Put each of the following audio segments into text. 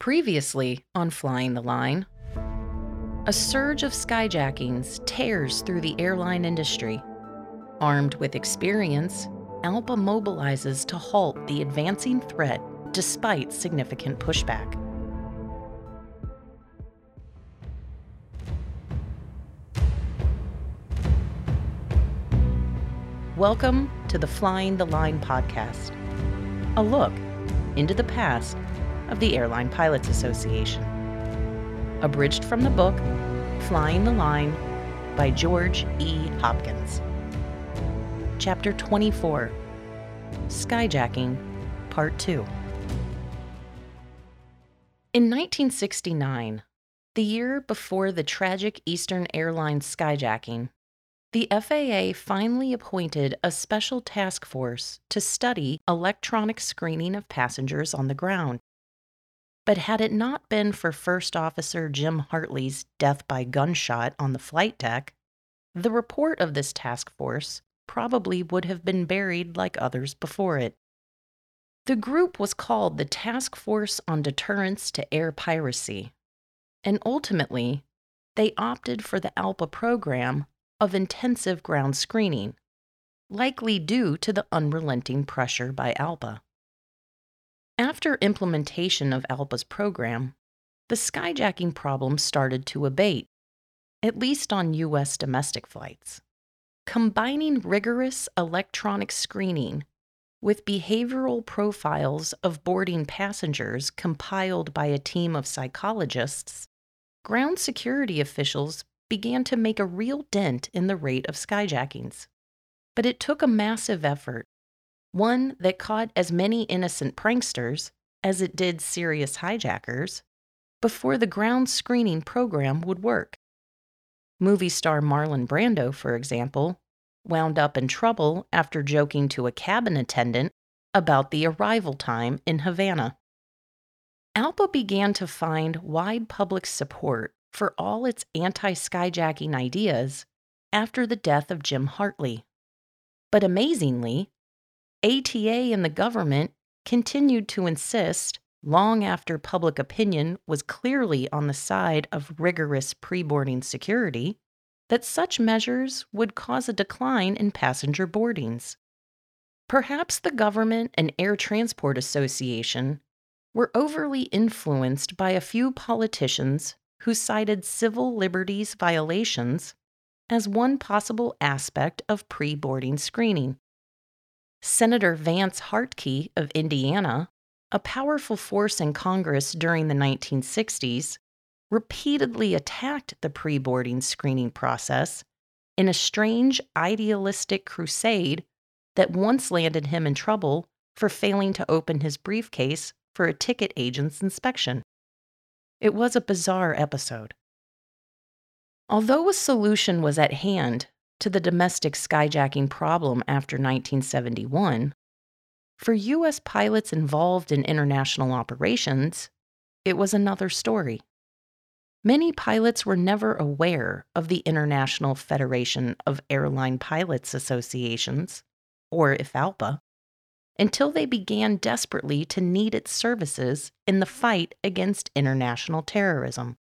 Previously on Flying the Line, a surge of skyjackings tears through the airline industry. Armed with experience, ALPA mobilizes to halt the advancing threat despite significant pushback. Welcome to the Flying the Line podcast, a look into the past of the Airline Pilots Association. Abridged from the book Flying the Line by George E. Hopkins. Chapter 24 Skyjacking, Part 2. In 1969, the year before the tragic Eastern Airlines skyjacking, the FAA finally appointed a special task force to study electronic screening of passengers on the ground. But had it not been for First Officer Jim Hartley's death by gunshot on the flight deck, the report of this task force probably would have been buried like others before it. The group was called the Task Force on Deterrence to Air Piracy, and ultimately, they opted for the ALPA program of intensive ground screening, likely due to the unrelenting pressure by ALPA. After implementation of ALPA's program, the skyjacking problem started to abate, at least on U.S. domestic flights. Combining rigorous electronic screening with behavioral profiles of boarding passengers compiled by a team of psychologists, ground security officials began to make a real dent in the rate of skyjackings. But it took a massive effort one that caught as many innocent pranksters as it did serious hijackers, before the ground screening program would work. Movie star Marlon Brando, for example, wound up in trouble after joking to a cabin attendant about the arrival time in Havana. ALPA began to find wide public support for all its anti skyjacking ideas after the death of Jim Hartley. But amazingly, ATA and the government continued to insist, long after public opinion was clearly on the side of rigorous pre boarding security, that such measures would cause a decline in passenger boardings. Perhaps the government and Air Transport Association were overly influenced by a few politicians who cited civil liberties violations as one possible aspect of pre boarding screening. Senator Vance Hartke of Indiana, a powerful force in Congress during the 1960s, repeatedly attacked the pre boarding screening process in a strange idealistic crusade that once landed him in trouble for failing to open his briefcase for a ticket agent's inspection. It was a bizarre episode. Although a solution was at hand to the domestic skyjacking problem after 1971, for U.S. pilots involved in international operations, it was another story. Many pilots were never aware of the International Federation of Airline Pilots Associations, or IFALPA, until they began desperately to need its services in the fight against international terrorism.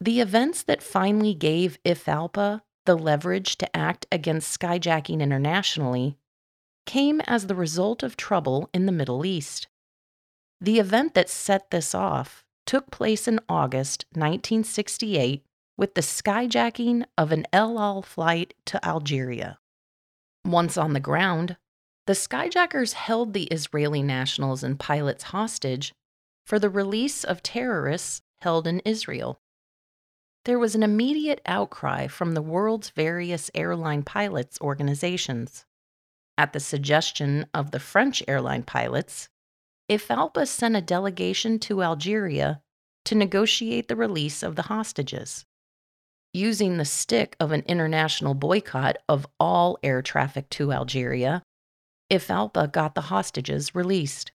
The events that finally gave IFALPA the leverage to act against skyjacking internationally came as the result of trouble in the Middle East. The event that set this off took place in August 1968 with the skyjacking of an El Al flight to Algeria. Once on the ground, the skyjackers held the Israeli nationals and pilots hostage for the release of terrorists held in Israel there was an immediate outcry from the world's various airline pilots organizations. At the suggestion of the French airline pilots, IFALPA sent a delegation to Algeria to negotiate the release of the hostages. Using the stick of an international boycott of all air traffic to Algeria, IFALPA got the hostages released.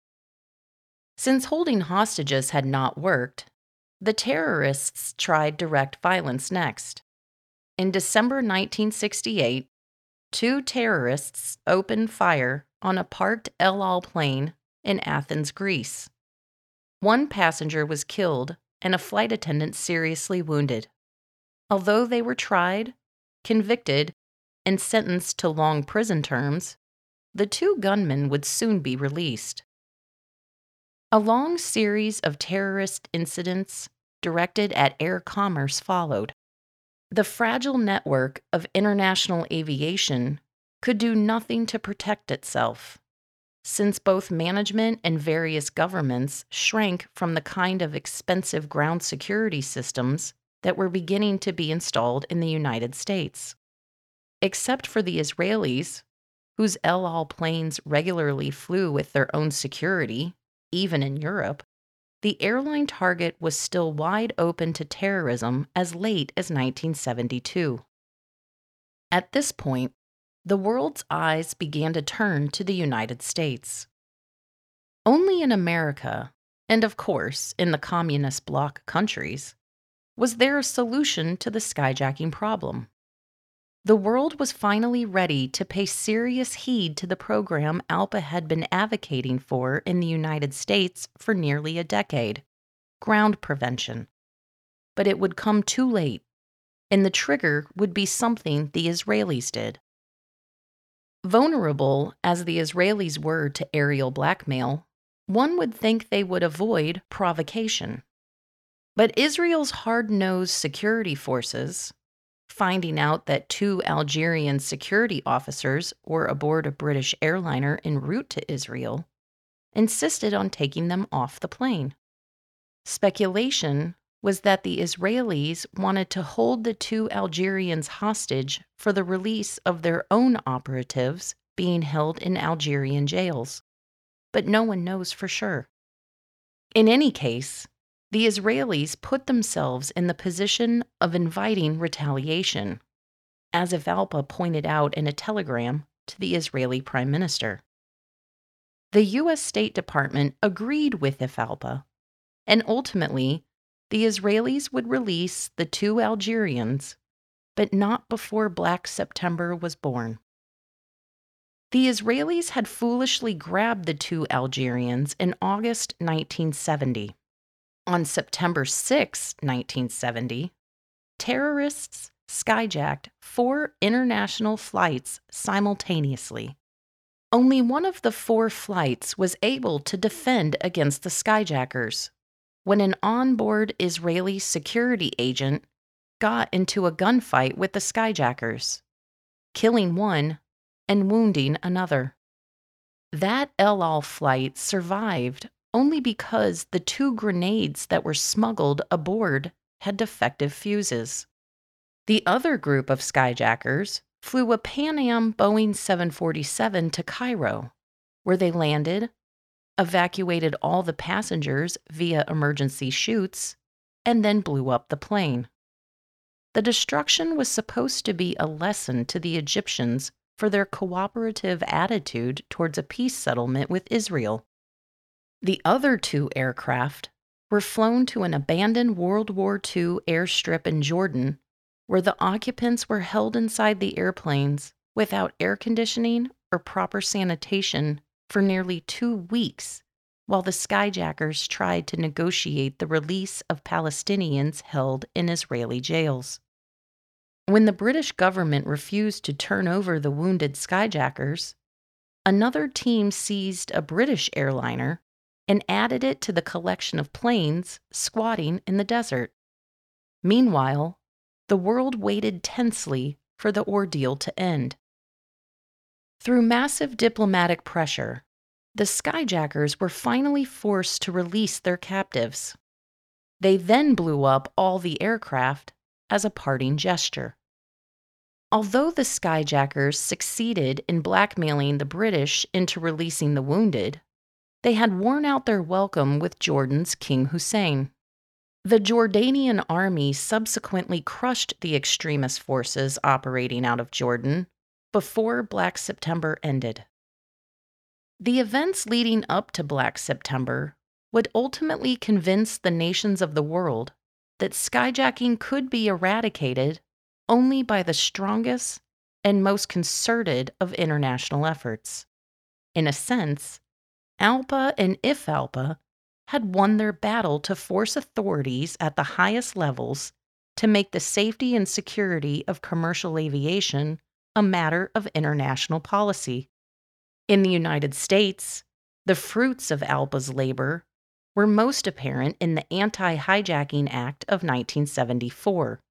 Since holding hostages had not worked, the terrorists tried direct violence next. In December 1968, two terrorists opened fire on a parked El Al plane in Athens, Greece. One passenger was killed and a flight attendant seriously wounded. Although they were tried, convicted, and sentenced to long prison terms, the two gunmen would soon be released. A long series of terrorist incidents directed at air commerce followed. The fragile network of international aviation could do nothing to protect itself, since both management and various governments shrank from the kind of expensive ground security systems that were beginning to be installed in the United States. Except for the Israelis, whose El Al planes regularly flew with their own security, even in Europe, the airline target was still wide open to terrorism as late as 1972. At this point, the world's eyes began to turn to the United States. Only in America, and of course in the communist bloc countries, was there a solution to the skyjacking problem. The world was finally ready to pay serious heed to the program ALPA had been advocating for in the United States for nearly a decade ground prevention. But it would come too late, and the trigger would be something the Israelis did. Vulnerable as the Israelis were to aerial blackmail, one would think they would avoid provocation. But Israel's hard nosed security forces, finding out that two Algerian security officers were aboard a British airliner en route to Israel, insisted on taking them off the plane. Speculation was that the Israelis wanted to hold the two Algerians hostage for the release of their own operatives being held in Algerian jails. But no one knows for sure. In any case, the Israelis put themselves in the position of inviting retaliation, as IFALPA pointed out in a telegram to the Israeli Prime Minister. The U.S. State Department agreed with IFALPA, and ultimately, the Israelis would release the two Algerians, but not before Black September was born. The Israelis had foolishly grabbed the two Algerians in August 1970 on September 6, 1970, terrorists skyjacked four international flights simultaneously. Only one of the four flights was able to defend against the skyjackers when an onboard Israeli security agent got into a gunfight with the skyjackers, killing one and wounding another. That El Al flight survived only because the two grenades that were smuggled aboard had defective fuses. The other group of skyjackers flew a Pan Am Boeing 747 to Cairo, where they landed, evacuated all the passengers via emergency chutes, and then blew up the plane. The destruction was supposed to be a lesson to the Egyptians for their cooperative attitude towards a peace settlement with Israel. The other two aircraft were flown to an abandoned World War II airstrip in Jordan, where the occupants were held inside the airplanes without air conditioning or proper sanitation for nearly two weeks, while the skyjackers tried to negotiate the release of Palestinians held in Israeli jails. When the British government refused to turn over the wounded skyjackers, another team seized a British airliner and added it to the collection of planes squatting in the desert. Meanwhile, the world waited tensely for the ordeal to end. Through massive diplomatic pressure, the skyjackers were finally forced to release their captives. They then blew up all the aircraft as a parting gesture. Although the skyjackers succeeded in blackmailing the British into releasing the wounded, they had worn out their welcome with Jordan's King Hussein. The Jordanian army subsequently crushed the extremist forces operating out of Jordan before Black September ended. The events leading up to Black September would ultimately convince the nations of the world that skyjacking could be eradicated only by the strongest and most concerted of international efforts. In a sense, ALPA and IFALPA had won their battle to force authorities at the highest levels to make the safety and security of commercial aviation a matter of international policy. In the United States, the fruits of ALPA's labor were most apparent in the Anti Hijacking Act of 1974,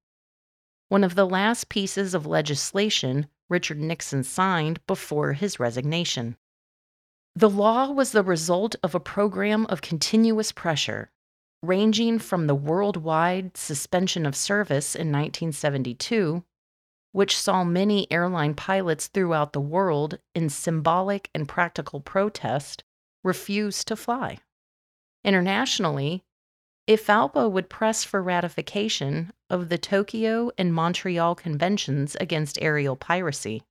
one of the last pieces of legislation Richard Nixon signed before his resignation. The law was the result of a program of continuous pressure, ranging from the worldwide suspension of service in 1972, which saw many airline pilots throughout the world in symbolic and practical protest refuse to fly. Internationally, IFALPA would press for ratification of the Tokyo and Montreal Conventions against aerial piracy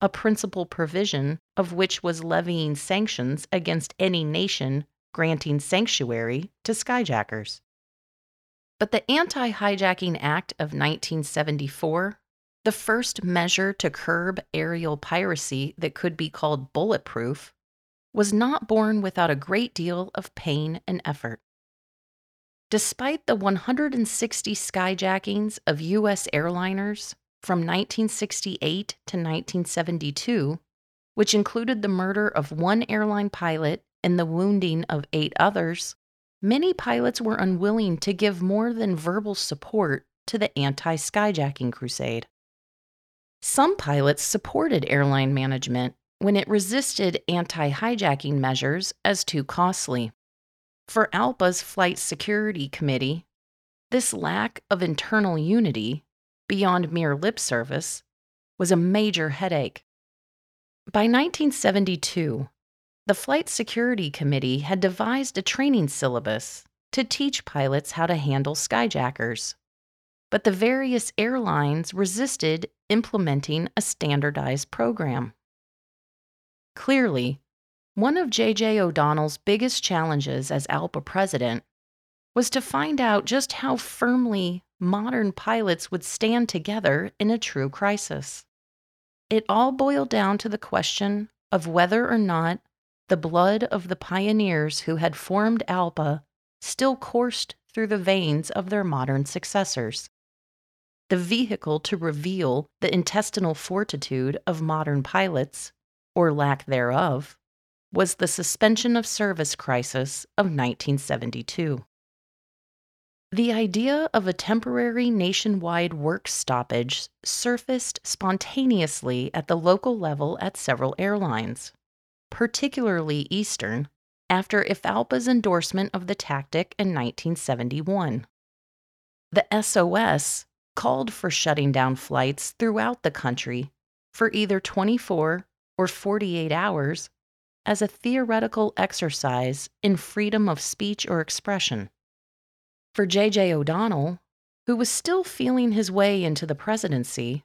a principal provision of which was levying sanctions against any nation granting sanctuary to skyjackers. But the Anti Hijacking Act of 1974, the first measure to curb aerial piracy that could be called bulletproof, was not born without a great deal of pain and effort. Despite the 160 skyjackings of U.S. airliners from 1968 to 1972, which included the murder of one airline pilot and the wounding of eight others, many pilots were unwilling to give more than verbal support to the anti skyjacking crusade. Some pilots supported airline management when it resisted anti hijacking measures as too costly. For ALPA's Flight Security Committee, this lack of internal unity beyond mere lip service, was a major headache. By 1972, the Flight Security Committee had devised a training syllabus to teach pilots how to handle skyjackers. But the various airlines resisted implementing a standardized program. Clearly, one of J.J. O'Donnell's biggest challenges as ALPA president was to find out just how firmly modern pilots would stand together in a true crisis. It all boiled down to the question of whether or not the blood of the pioneers who had formed ALPA still coursed through the veins of their modern successors. The vehicle to reveal the intestinal fortitude of modern pilots, or lack thereof, was the suspension of service crisis of 1972. The idea of a temporary nationwide work stoppage surfaced spontaneously at the local level at several airlines, particularly Eastern, after IFALPA's endorsement of the tactic in 1971. The SOS called for shutting down flights throughout the country for either 24 or 48 hours as a theoretical exercise in freedom of speech or expression. For J.J. O'Donnell, who was still feeling his way into the presidency,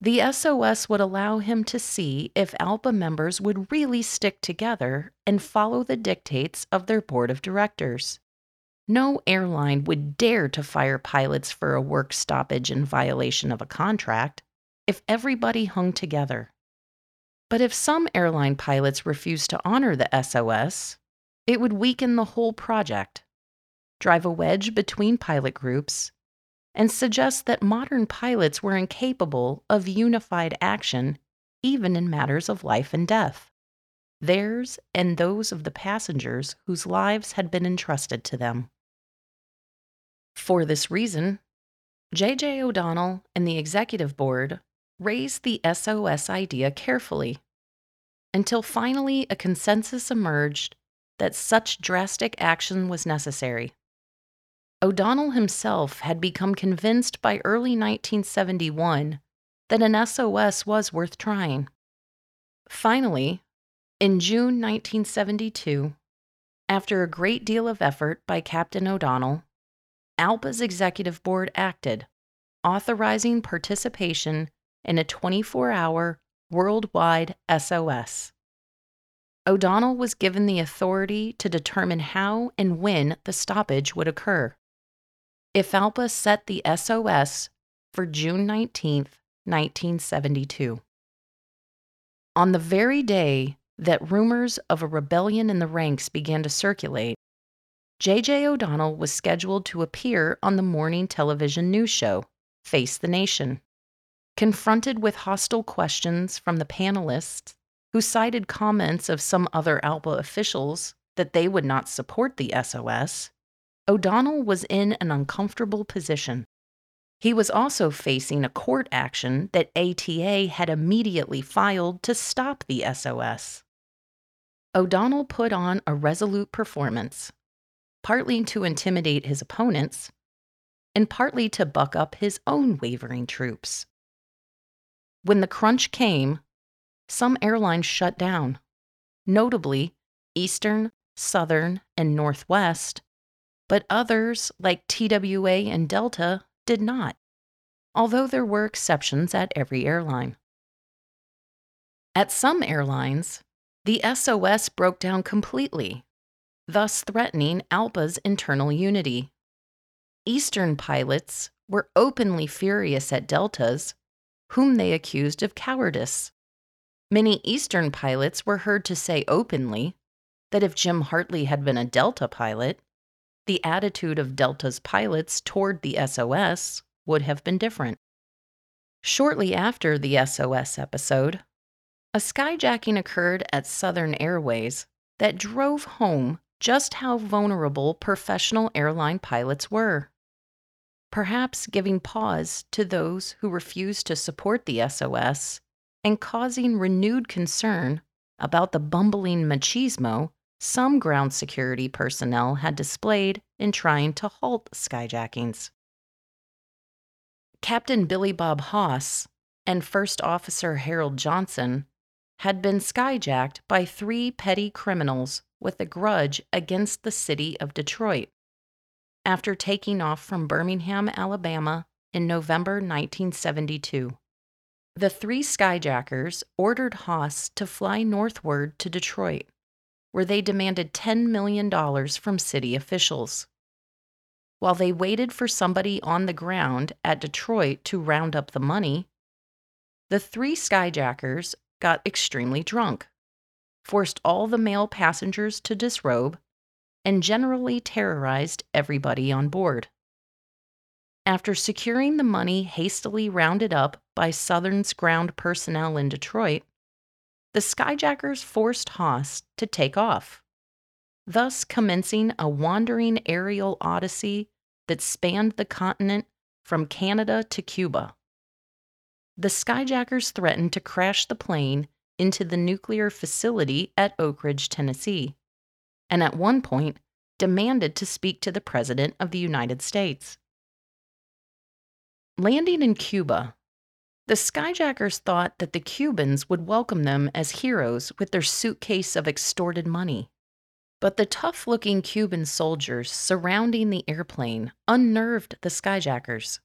the SOS would allow him to see if ALPA members would really stick together and follow the dictates of their board of directors. No airline would dare to fire pilots for a work stoppage in violation of a contract if everybody hung together. But if some airline pilots refused to honor the SOS, it would weaken the whole project drive a wedge between pilot groups, and suggest that modern pilots were incapable of unified action even in matters of life and death, theirs and those of the passengers whose lives had been entrusted to them. For this reason, J.J. O'Donnell and the executive board raised the SOS idea carefully until finally a consensus emerged that such drastic action was necessary. O'Donnell himself had become convinced by early 1971 that an SOS was worth trying. Finally, in June 1972, after a great deal of effort by Captain O'Donnell, ALPA's executive board acted, authorizing participation in a 24 hour worldwide SOS. O'Donnell was given the authority to determine how and when the stoppage would occur. IFALPA set the SOS for June 19, 1972. On the very day that rumors of a rebellion in the ranks began to circulate, J.J. O'Donnell was scheduled to appear on the morning television news show, Face the Nation. Confronted with hostile questions from the panelists, who cited comments of some other ALPA officials that they would not support the SOS, O'Donnell was in an uncomfortable position. He was also facing a court action that ATA had immediately filed to stop the SOS. O'Donnell put on a resolute performance, partly to intimidate his opponents, and partly to buck up his own wavering troops. When the crunch came, some airlines shut down, notably Eastern, Southern, and Northwest, but others, like TWA and Delta, did not, although there were exceptions at every airline. At some airlines, the SOS broke down completely, thus threatening ALPA's internal unity. Eastern pilots were openly furious at Deltas, whom they accused of cowardice. Many Eastern pilots were heard to say openly that if Jim Hartley had been a Delta pilot, the attitude of Delta's pilots toward the SOS would have been different. Shortly after the SOS episode, a skyjacking occurred at Southern Airways that drove home just how vulnerable professional airline pilots were. Perhaps giving pause to those who refused to support the SOS and causing renewed concern about the bumbling machismo some ground security personnel had displayed in trying to halt skyjackings. Captain Billy Bob Haas and First Officer Harold Johnson had been skyjacked by three petty criminals with a grudge against the city of Detroit after taking off from Birmingham, Alabama in November 1972. The three skyjackers ordered Haas to fly northward to Detroit where they demanded $10 million from city officials. While they waited for somebody on the ground at Detroit to round up the money, the three skyjackers got extremely drunk, forced all the male passengers to disrobe, and generally terrorized everybody on board. After securing the money hastily rounded up by Southern's ground personnel in Detroit, the skyjackers forced Haas to take off, thus commencing a wandering aerial odyssey that spanned the continent from Canada to Cuba. The skyjackers threatened to crash the plane into the nuclear facility at Oak Ridge, Tennessee, and at one point demanded to speak to the President of the United States. Landing in Cuba, the skyjackers thought that the Cubans would welcome them as heroes with their suitcase of extorted money. But the tough looking Cuban soldiers surrounding the airplane unnerved the skyjackers,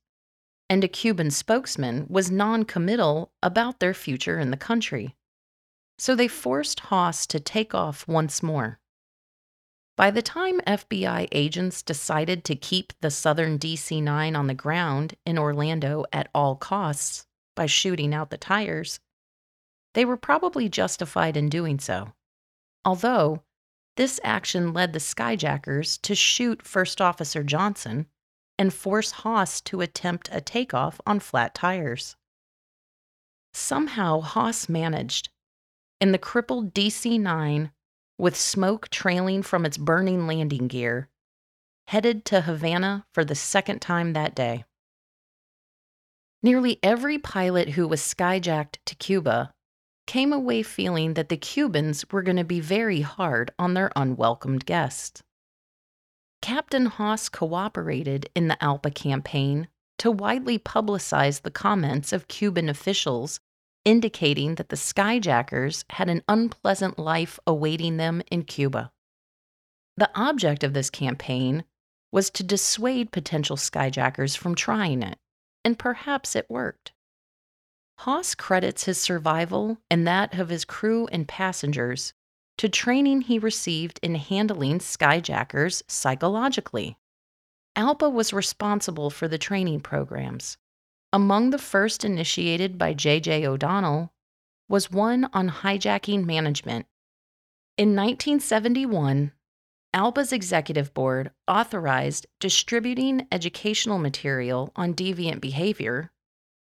and a Cuban spokesman was non committal about their future in the country. So they forced Haas to take off once more. By the time FBI agents decided to keep the Southern DC 9 on the ground in Orlando at all costs, by shooting out the tires, they were probably justified in doing so. Although, this action led the skyjackers to shoot First Officer Johnson and force Haas to attempt a takeoff on flat tires. Somehow, Haas managed, in the crippled DC 9, with smoke trailing from its burning landing gear, headed to Havana for the second time that day. Nearly every pilot who was skyjacked to Cuba came away feeling that the Cubans were going to be very hard on their unwelcomed guests. Captain Haas cooperated in the ALPA campaign to widely publicize the comments of Cuban officials indicating that the skyjackers had an unpleasant life awaiting them in Cuba. The object of this campaign was to dissuade potential skyjackers from trying it and perhaps it worked. Haas credits his survival and that of his crew and passengers to training he received in handling skyjackers psychologically. ALPA was responsible for the training programs. Among the first initiated by J.J. O'Donnell was one on hijacking management. In 1971, ALPA's executive board authorized distributing educational material on deviant behavior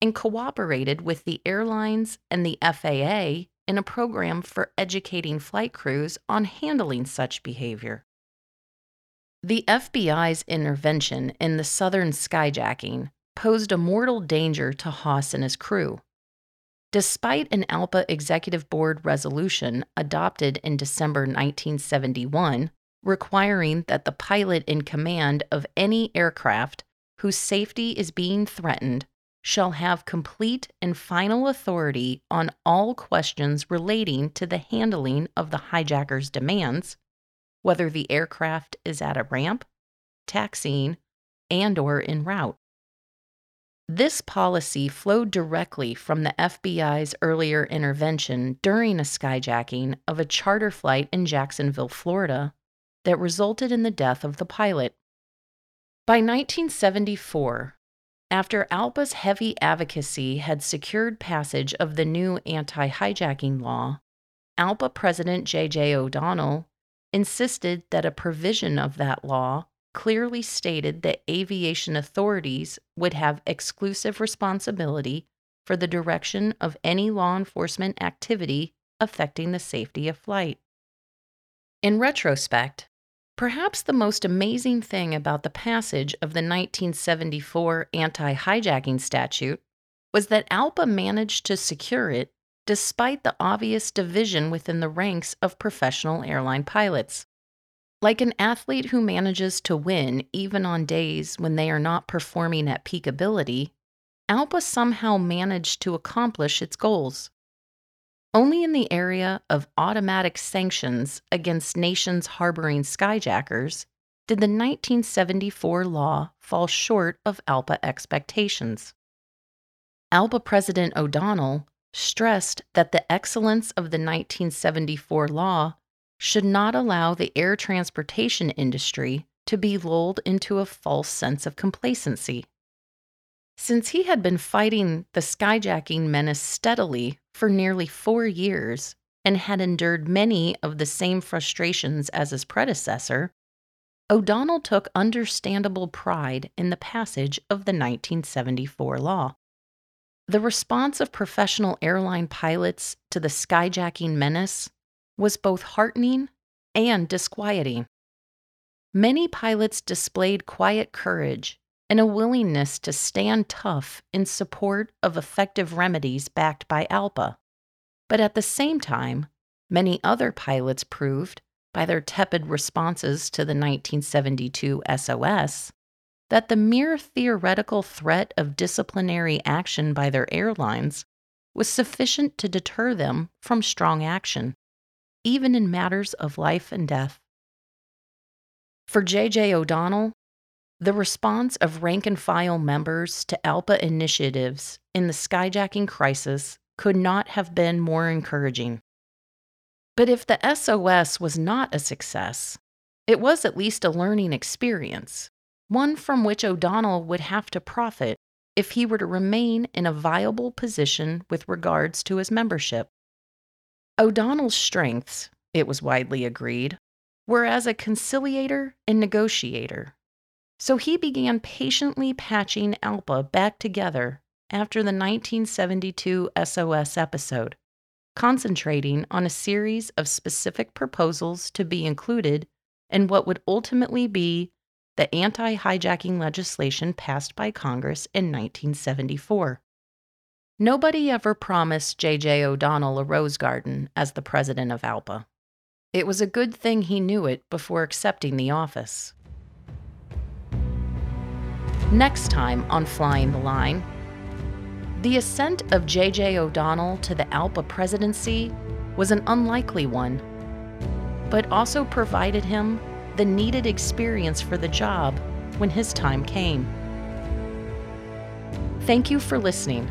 and cooperated with the airlines and the FAA in a program for educating flight crews on handling such behavior. The FBI's intervention in the southern skyjacking posed a mortal danger to Haas and his crew. Despite an ALPA Executive Board resolution adopted in December 1971 requiring that the pilot in command of any aircraft whose safety is being threatened shall have complete and final authority on all questions relating to the handling of the hijacker's demands, whether the aircraft is at a ramp, taxiing, and or en route. This policy flowed directly from the FBI's earlier intervention during a skyjacking of a charter flight in Jacksonville, Florida, that resulted in the death of the pilot. By 1974, after ALPA's heavy advocacy had secured passage of the new anti hijacking law, ALPA President J.J. O'Donnell insisted that a provision of that law clearly stated that aviation authorities would have exclusive responsibility for the direction of any law enforcement activity affecting the safety of flight. In retrospect, perhaps the most amazing thing about the passage of the 1974 anti hijacking statute was that ALPA managed to secure it despite the obvious division within the ranks of professional airline pilots. Like an athlete who manages to win even on days when they are not performing at peak ability, ALPA somehow managed to accomplish its goals. Only in the area of automatic sanctions against nations harboring skyjackers did the 1974 law fall short of ALPA expectations. ALPA President O'Donnell stressed that the excellence of the 1974 law should not allow the air transportation industry to be lulled into a false sense of complacency. Since he had been fighting the skyjacking menace steadily for nearly four years and had endured many of the same frustrations as his predecessor, O'Donnell took understandable pride in the passage of the 1974 law. The response of professional airline pilots to the skyjacking menace was both heartening and disquieting. Many pilots displayed quiet courage and a willingness to stand tough in support of effective remedies backed by ALPA. But at the same time, many other pilots proved, by their tepid responses to the 1972 SOS, that the mere theoretical threat of disciplinary action by their airlines was sufficient to deter them from strong action even in matters of life and death. For J.J. O'Donnell, the response of rank and file members to ALPA initiatives in the skyjacking crisis could not have been more encouraging. But if the SOS was not a success, it was at least a learning experience, one from which O'Donnell would have to profit if he were to remain in a viable position with regards to his membership. O'Donnell's strengths, it was widely agreed, were as a conciliator and negotiator. So he began patiently patching ALPA back together after the 1972 SOS episode, concentrating on a series of specific proposals to be included in what would ultimately be the anti hijacking legislation passed by Congress in 1974. Nobody ever promised J.J. O'Donnell a rose garden as the president of ALPA. It was a good thing he knew it before accepting the office. Next time on Flying the Line, the ascent of J.J. O'Donnell to the ALPA presidency was an unlikely one, but also provided him the needed experience for the job when his time came. Thank you for listening.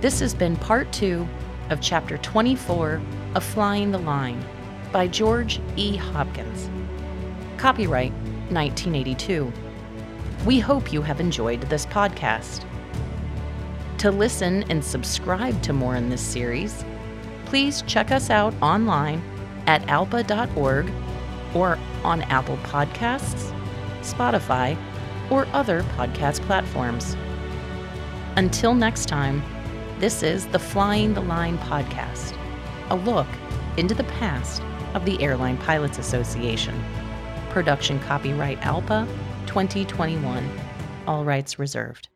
This has been part two of chapter 24 of Flying the Line by George E. Hopkins. Copyright 1982. We hope you have enjoyed this podcast. To listen and subscribe to more in this series, please check us out online at alpa.org or on Apple Podcasts, Spotify, or other podcast platforms. Until next time, this is the Flying the Line podcast, a look into the past of the Airline Pilots Association. Production copyright ALPA 2021, all rights reserved.